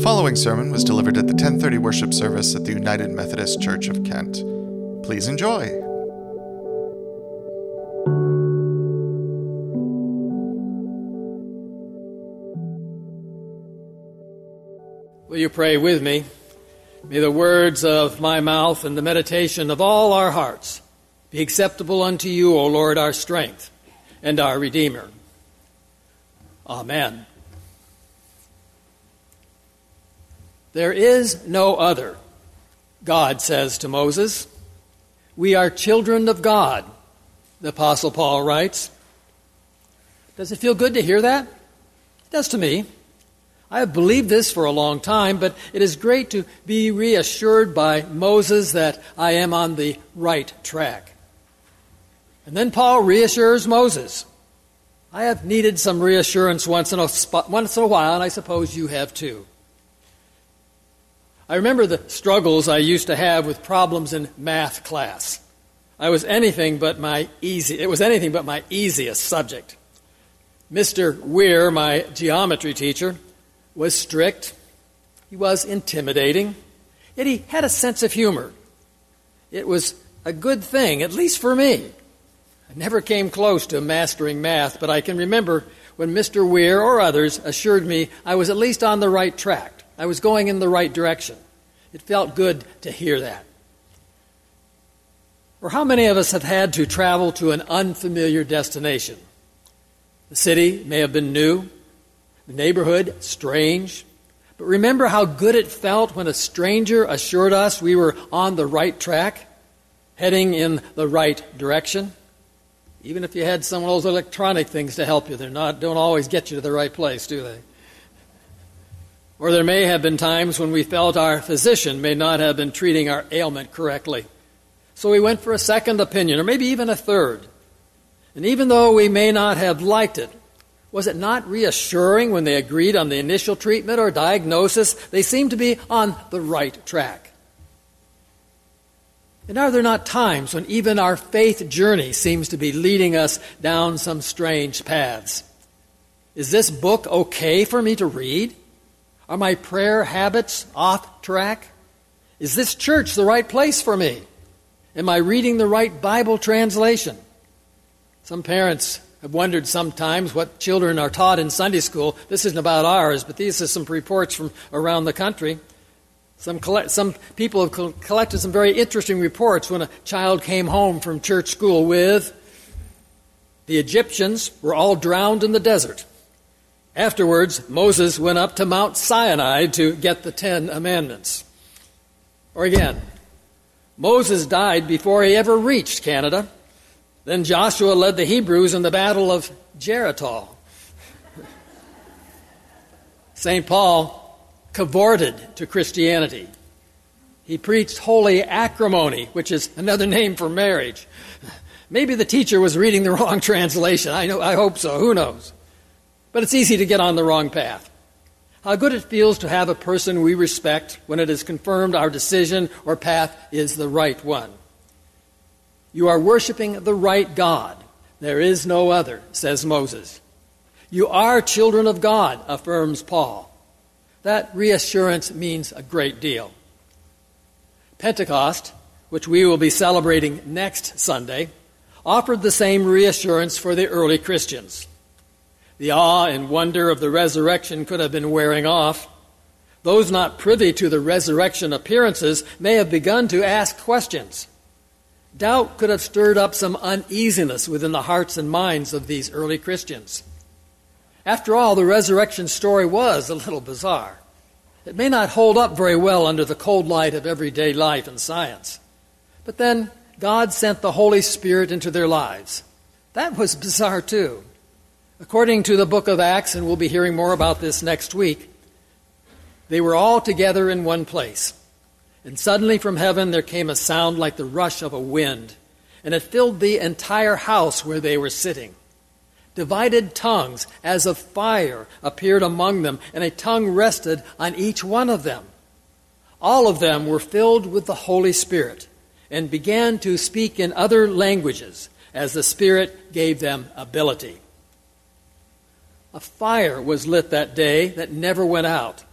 The following sermon was delivered at the 1030 worship service at the United Methodist Church of Kent. Please enjoy. Will you pray with me? May the words of my mouth and the meditation of all our hearts be acceptable unto you, O Lord, our strength and our Redeemer. Amen. There is no other, God says to Moses. We are children of God, the Apostle Paul writes. Does it feel good to hear that? It does to me. I have believed this for a long time, but it is great to be reassured by Moses that I am on the right track. And then Paul reassures Moses. I have needed some reassurance once in a, once in a while, and I suppose you have too. I remember the struggles I used to have with problems in math class. I was anything but my easy, it was anything but my easiest subject. Mr. Weir, my geometry teacher, was strict, he was intimidating, yet he had a sense of humor. It was a good thing, at least for me. I never came close to mastering math, but I can remember when Mr. Weir or others assured me I was at least on the right track. I was going in the right direction. It felt good to hear that. Or how many of us have had to travel to an unfamiliar destination? The city may have been new, the neighborhood, strange. But remember how good it felt when a stranger assured us we were on the right track, heading in the right direction? Even if you had some of those electronic things to help you, they don't always get you to the right place, do they? Or there may have been times when we felt our physician may not have been treating our ailment correctly. So we went for a second opinion, or maybe even a third. And even though we may not have liked it, was it not reassuring when they agreed on the initial treatment or diagnosis? They seemed to be on the right track. And are there not times when even our faith journey seems to be leading us down some strange paths? Is this book okay for me to read? Are my prayer habits off track? Is this church the right place for me? Am I reading the right Bible translation? Some parents I've wondered sometimes what children are taught in Sunday school. This isn't about ours, but these are some reports from around the country. Some, collect, some people have collected some very interesting reports when a child came home from church school with the Egyptians were all drowned in the desert. Afterwards, Moses went up to Mount Sinai to get the Ten Commandments. Or again, Moses died before he ever reached Canada. Then Joshua led the Hebrews in the battle of Jericho. St. Paul cavorted to Christianity. He preached holy acrimony, which is another name for marriage. Maybe the teacher was reading the wrong translation. I, know, I hope so. Who knows? But it's easy to get on the wrong path. How good it feels to have a person we respect when it is confirmed our decision or path is the right one. You are worshiping the right God. There is no other, says Moses. You are children of God, affirms Paul. That reassurance means a great deal. Pentecost, which we will be celebrating next Sunday, offered the same reassurance for the early Christians. The awe and wonder of the resurrection could have been wearing off. Those not privy to the resurrection appearances may have begun to ask questions. Doubt could have stirred up some uneasiness within the hearts and minds of these early Christians. After all, the resurrection story was a little bizarre. It may not hold up very well under the cold light of everyday life and science. But then God sent the Holy Spirit into their lives. That was bizarre too. According to the book of Acts, and we'll be hearing more about this next week, they were all together in one place. And suddenly from heaven there came a sound like the rush of a wind, and it filled the entire house where they were sitting. Divided tongues as of fire appeared among them, and a tongue rested on each one of them. All of them were filled with the Holy Spirit and began to speak in other languages as the Spirit gave them ability. A fire was lit that day that never went out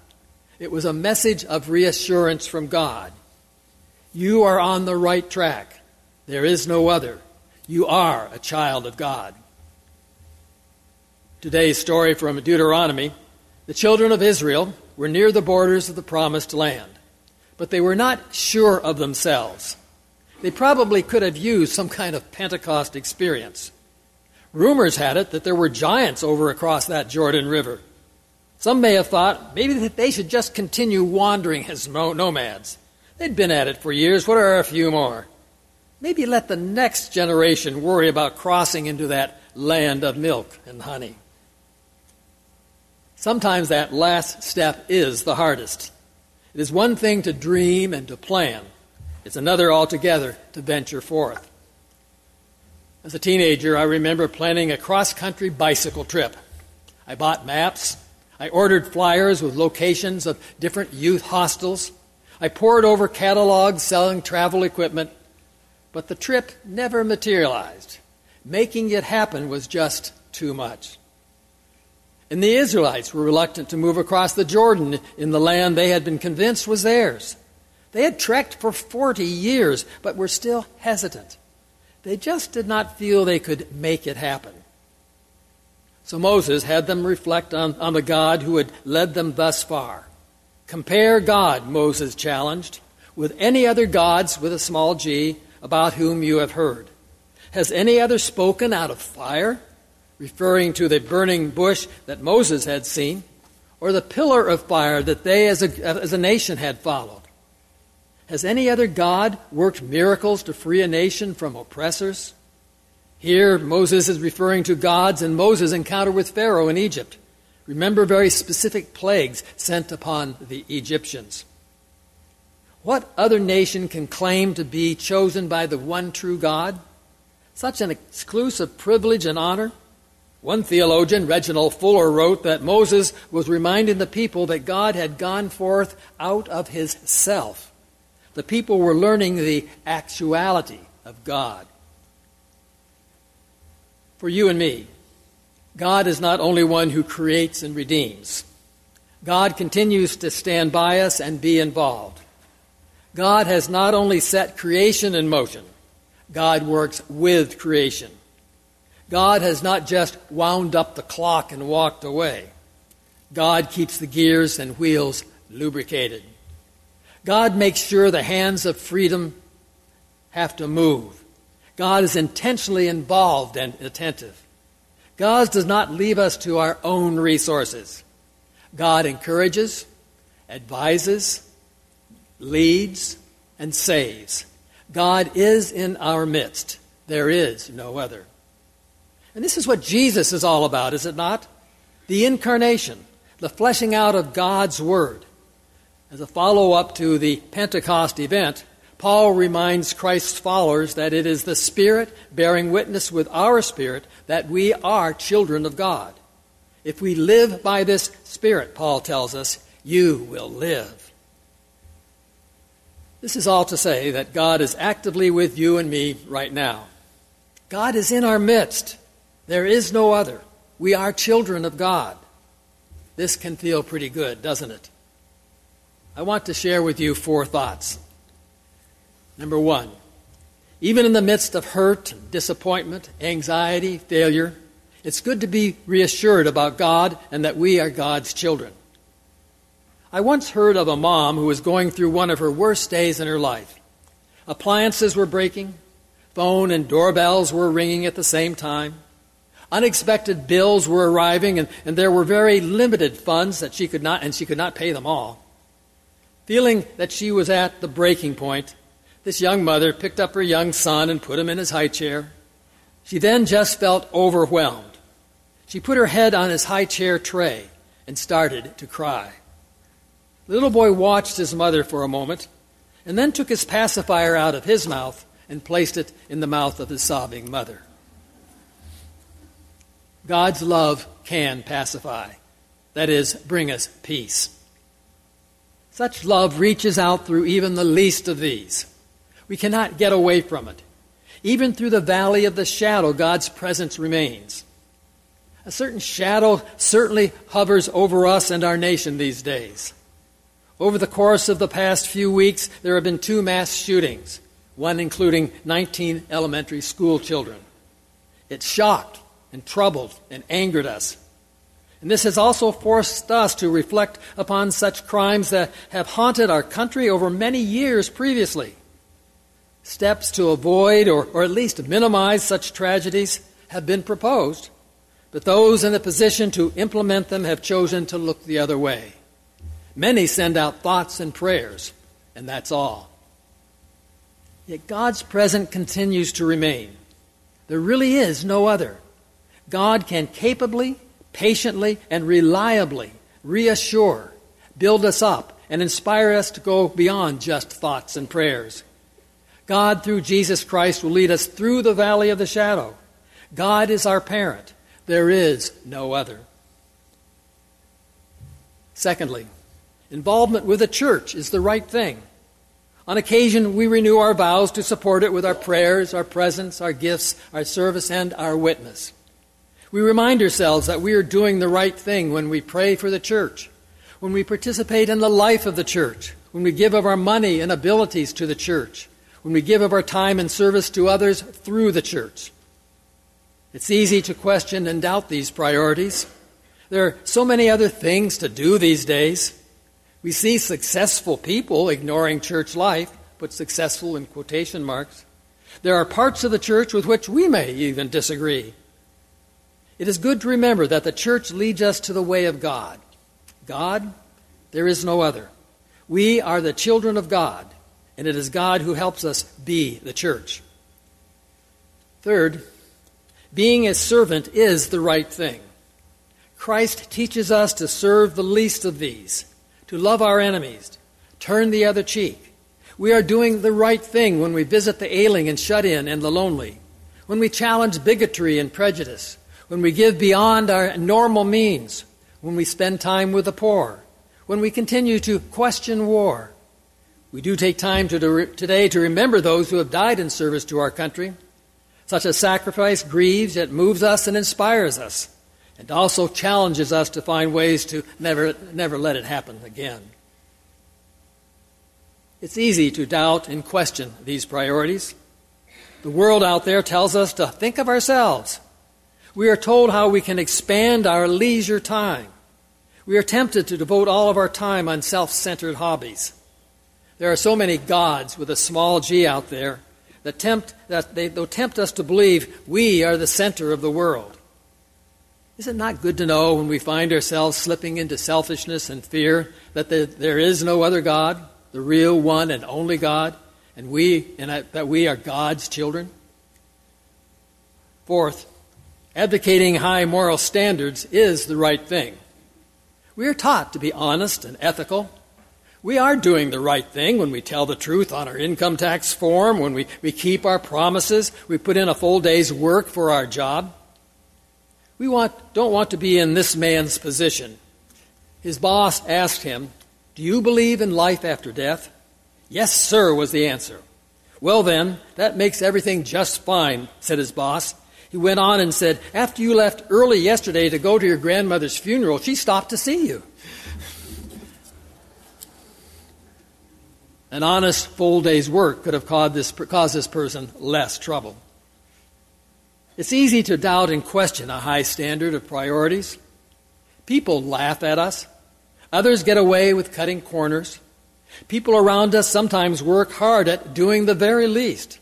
It was a message of reassurance from God. You are on the right track. There is no other. You are a child of God. Today's story from Deuteronomy the children of Israel were near the borders of the promised land, but they were not sure of themselves. They probably could have used some kind of Pentecost experience. Rumors had it that there were giants over across that Jordan River. Some may have thought maybe that they should just continue wandering as nomads. They'd been at it for years. What are a few more? Maybe let the next generation worry about crossing into that land of milk and honey. Sometimes that last step is the hardest. It is one thing to dream and to plan, it's another altogether to venture forth. As a teenager, I remember planning a cross country bicycle trip. I bought maps, I ordered flyers with locations of different youth hostels, I pored over catalogs selling travel equipment, but the trip never materialized. Making it happen was just too much. And the Israelites were reluctant to move across the Jordan in the land they had been convinced was theirs. They had trekked for 40 years, but were still hesitant. They just did not feel they could make it happen. So Moses had them reflect on, on the God who had led them thus far. Compare God, Moses challenged, with any other gods with a small g about whom you have heard. Has any other spoken out of fire? referring to the burning bush that Moses had seen, or the pillar of fire that they as a, as a nation had followed. Has any other God worked miracles to free a nation from oppressors? Here, Moses is referring to God's and Moses' encounter with Pharaoh in Egypt. Remember very specific plagues sent upon the Egyptians. What other nation can claim to be chosen by the one true God? Such an exclusive privilege and honor? One theologian, Reginald Fuller, wrote that Moses was reminding the people that God had gone forth out of his self. The people were learning the actuality of God. For you and me, God is not only one who creates and redeems, God continues to stand by us and be involved. God has not only set creation in motion, God works with creation. God has not just wound up the clock and walked away. God keeps the gears and wheels lubricated. God makes sure the hands of freedom have to move. God is intentionally involved and attentive. God does not leave us to our own resources. God encourages, advises, leads, and saves. God is in our midst. There is no other. And this is what Jesus is all about, is it not? The incarnation, the fleshing out of God's Word. As a follow up to the Pentecost event, Paul reminds Christ's followers that it is the Spirit bearing witness with our spirit that we are children of God. If we live by this Spirit, Paul tells us, you will live. This is all to say that God is actively with you and me right now. God is in our midst. There is no other. We are children of God. This can feel pretty good, doesn't it? I want to share with you four thoughts. Number one, even in the midst of hurt, disappointment, anxiety, failure, it's good to be reassured about God and that we are God's children. I once heard of a mom who was going through one of her worst days in her life. Appliances were breaking, phone and doorbells were ringing at the same time. Unexpected bills were arriving, and, and there were very limited funds that she could not, and she could not pay them all. Feeling that she was at the breaking point, this young mother picked up her young son and put him in his high chair. She then just felt overwhelmed. She put her head on his high chair tray and started to cry. The little boy watched his mother for a moment and then took his pacifier out of his mouth and placed it in the mouth of his sobbing mother. God's love can pacify, that is, bring us peace. Such love reaches out through even the least of these. We cannot get away from it. Even through the valley of the shadow, God's presence remains. A certain shadow certainly hovers over us and our nation these days. Over the course of the past few weeks, there have been two mass shootings, one including 19 elementary school children. It shocked and troubled and angered us. And this has also forced us to reflect upon such crimes that have haunted our country over many years previously. Steps to avoid or, or at least minimize such tragedies have been proposed, but those in a position to implement them have chosen to look the other way. Many send out thoughts and prayers, and that's all. Yet God's presence continues to remain. There really is no other. God can capably, patiently, and reliably reassure, build us up, and inspire us to go beyond just thoughts and prayers. God, through Jesus Christ, will lead us through the valley of the shadow. God is our parent. There is no other. Secondly, involvement with the church is the right thing. On occasion, we renew our vows to support it with our prayers, our presence, our gifts, our service, and our witness. We remind ourselves that we are doing the right thing when we pray for the church, when we participate in the life of the church, when we give of our money and abilities to the church, when we give of our time and service to others through the church. It's easy to question and doubt these priorities. There are so many other things to do these days. We see successful people ignoring church life, put successful in quotation marks. There are parts of the church with which we may even disagree. It is good to remember that the church leads us to the way of God. God, there is no other. We are the children of God, and it is God who helps us be the church. Third, being a servant is the right thing. Christ teaches us to serve the least of these to love our enemies, turn the other cheek. We are doing the right thing when we visit the ailing and shut in and the lonely, when we challenge bigotry and prejudice, when we give beyond our normal means, when we spend time with the poor, when we continue to question war. We do take time to today to remember those who have died in service to our country. Such a sacrifice grieves, yet moves us and inspires us and also challenges us to find ways to never, never let it happen again. It's easy to doubt and question these priorities. The world out there tells us to think of ourselves. We are told how we can expand our leisure time. We are tempted to devote all of our time on self centered hobbies. There are so many gods with a small g out there that tempt, that they, they'll tempt us to believe we are the center of the world. Is it not good to know when we find ourselves slipping into selfishness and fear that there is no other God, the real one and only God, and we and that we are God's children? Fourth, advocating high moral standards is the right thing. We are taught to be honest and ethical. We are doing the right thing when we tell the truth on our income tax form, when we, we keep our promises, we put in a full day's work for our job. We want, don't want to be in this man's position. His boss asked him, Do you believe in life after death? Yes, sir, was the answer. Well, then, that makes everything just fine, said his boss. He went on and said, After you left early yesterday to go to your grandmother's funeral, she stopped to see you. An honest full day's work could have caused this, caused this person less trouble. It's easy to doubt and question a high standard of priorities. People laugh at us. Others get away with cutting corners. People around us sometimes work hard at doing the very least.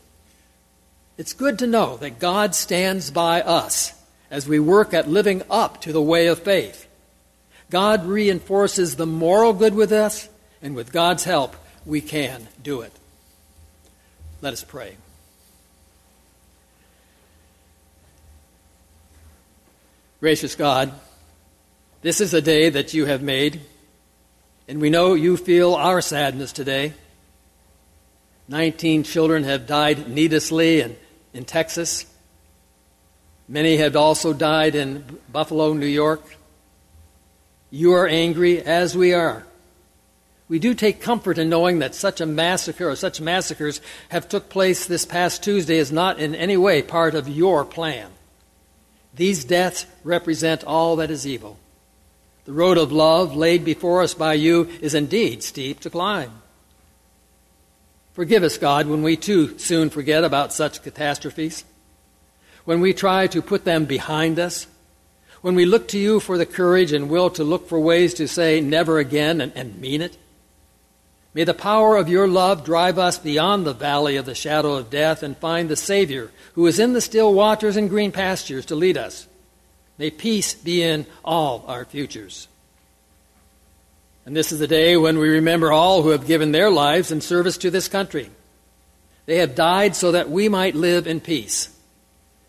It's good to know that God stands by us as we work at living up to the way of faith. God reinforces the moral good with us, and with God's help, we can do it. Let us pray. Gracious God, this is a day that you have made, and we know you feel our sadness today. Nineteen children have died needlessly in, in Texas. Many have also died in Buffalo, New York. You are angry, as we are. We do take comfort in knowing that such a massacre or such massacres have took place this past Tuesday is not in any way part of your plan. These deaths represent all that is evil. The road of love laid before us by you is indeed steep to climb. Forgive us, God, when we too soon forget about such catastrophes, when we try to put them behind us, when we look to you for the courage and will to look for ways to say never again and, and mean it. May the power of your love drive us beyond the valley of the shadow of death and find the Savior who is in the still waters and green pastures to lead us. May peace be in all our futures. And this is the day when we remember all who have given their lives in service to this country. They have died so that we might live in peace.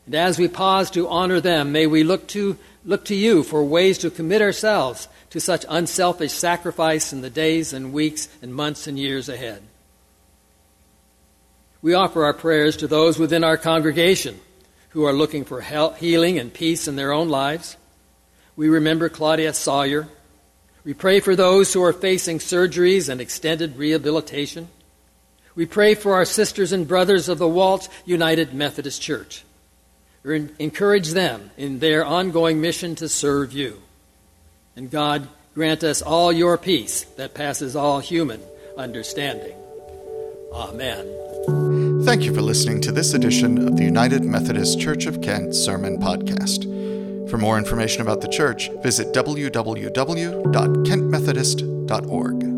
And as we pause to honor them, may we look to, look to you for ways to commit ourselves to such unselfish sacrifice in the days and weeks and months and years ahead. We offer our prayers to those within our congregation who are looking for healing and peace in their own lives. We remember Claudia Sawyer. We pray for those who are facing surgeries and extended rehabilitation. We pray for our sisters and brothers of the Walt United Methodist Church. Encourage them in their ongoing mission to serve you. And God, grant us all your peace that passes all human understanding. Amen. Thank you for listening to this edition of the United Methodist Church of Kent Sermon Podcast. For more information about the church, visit www.kentmethodist.org.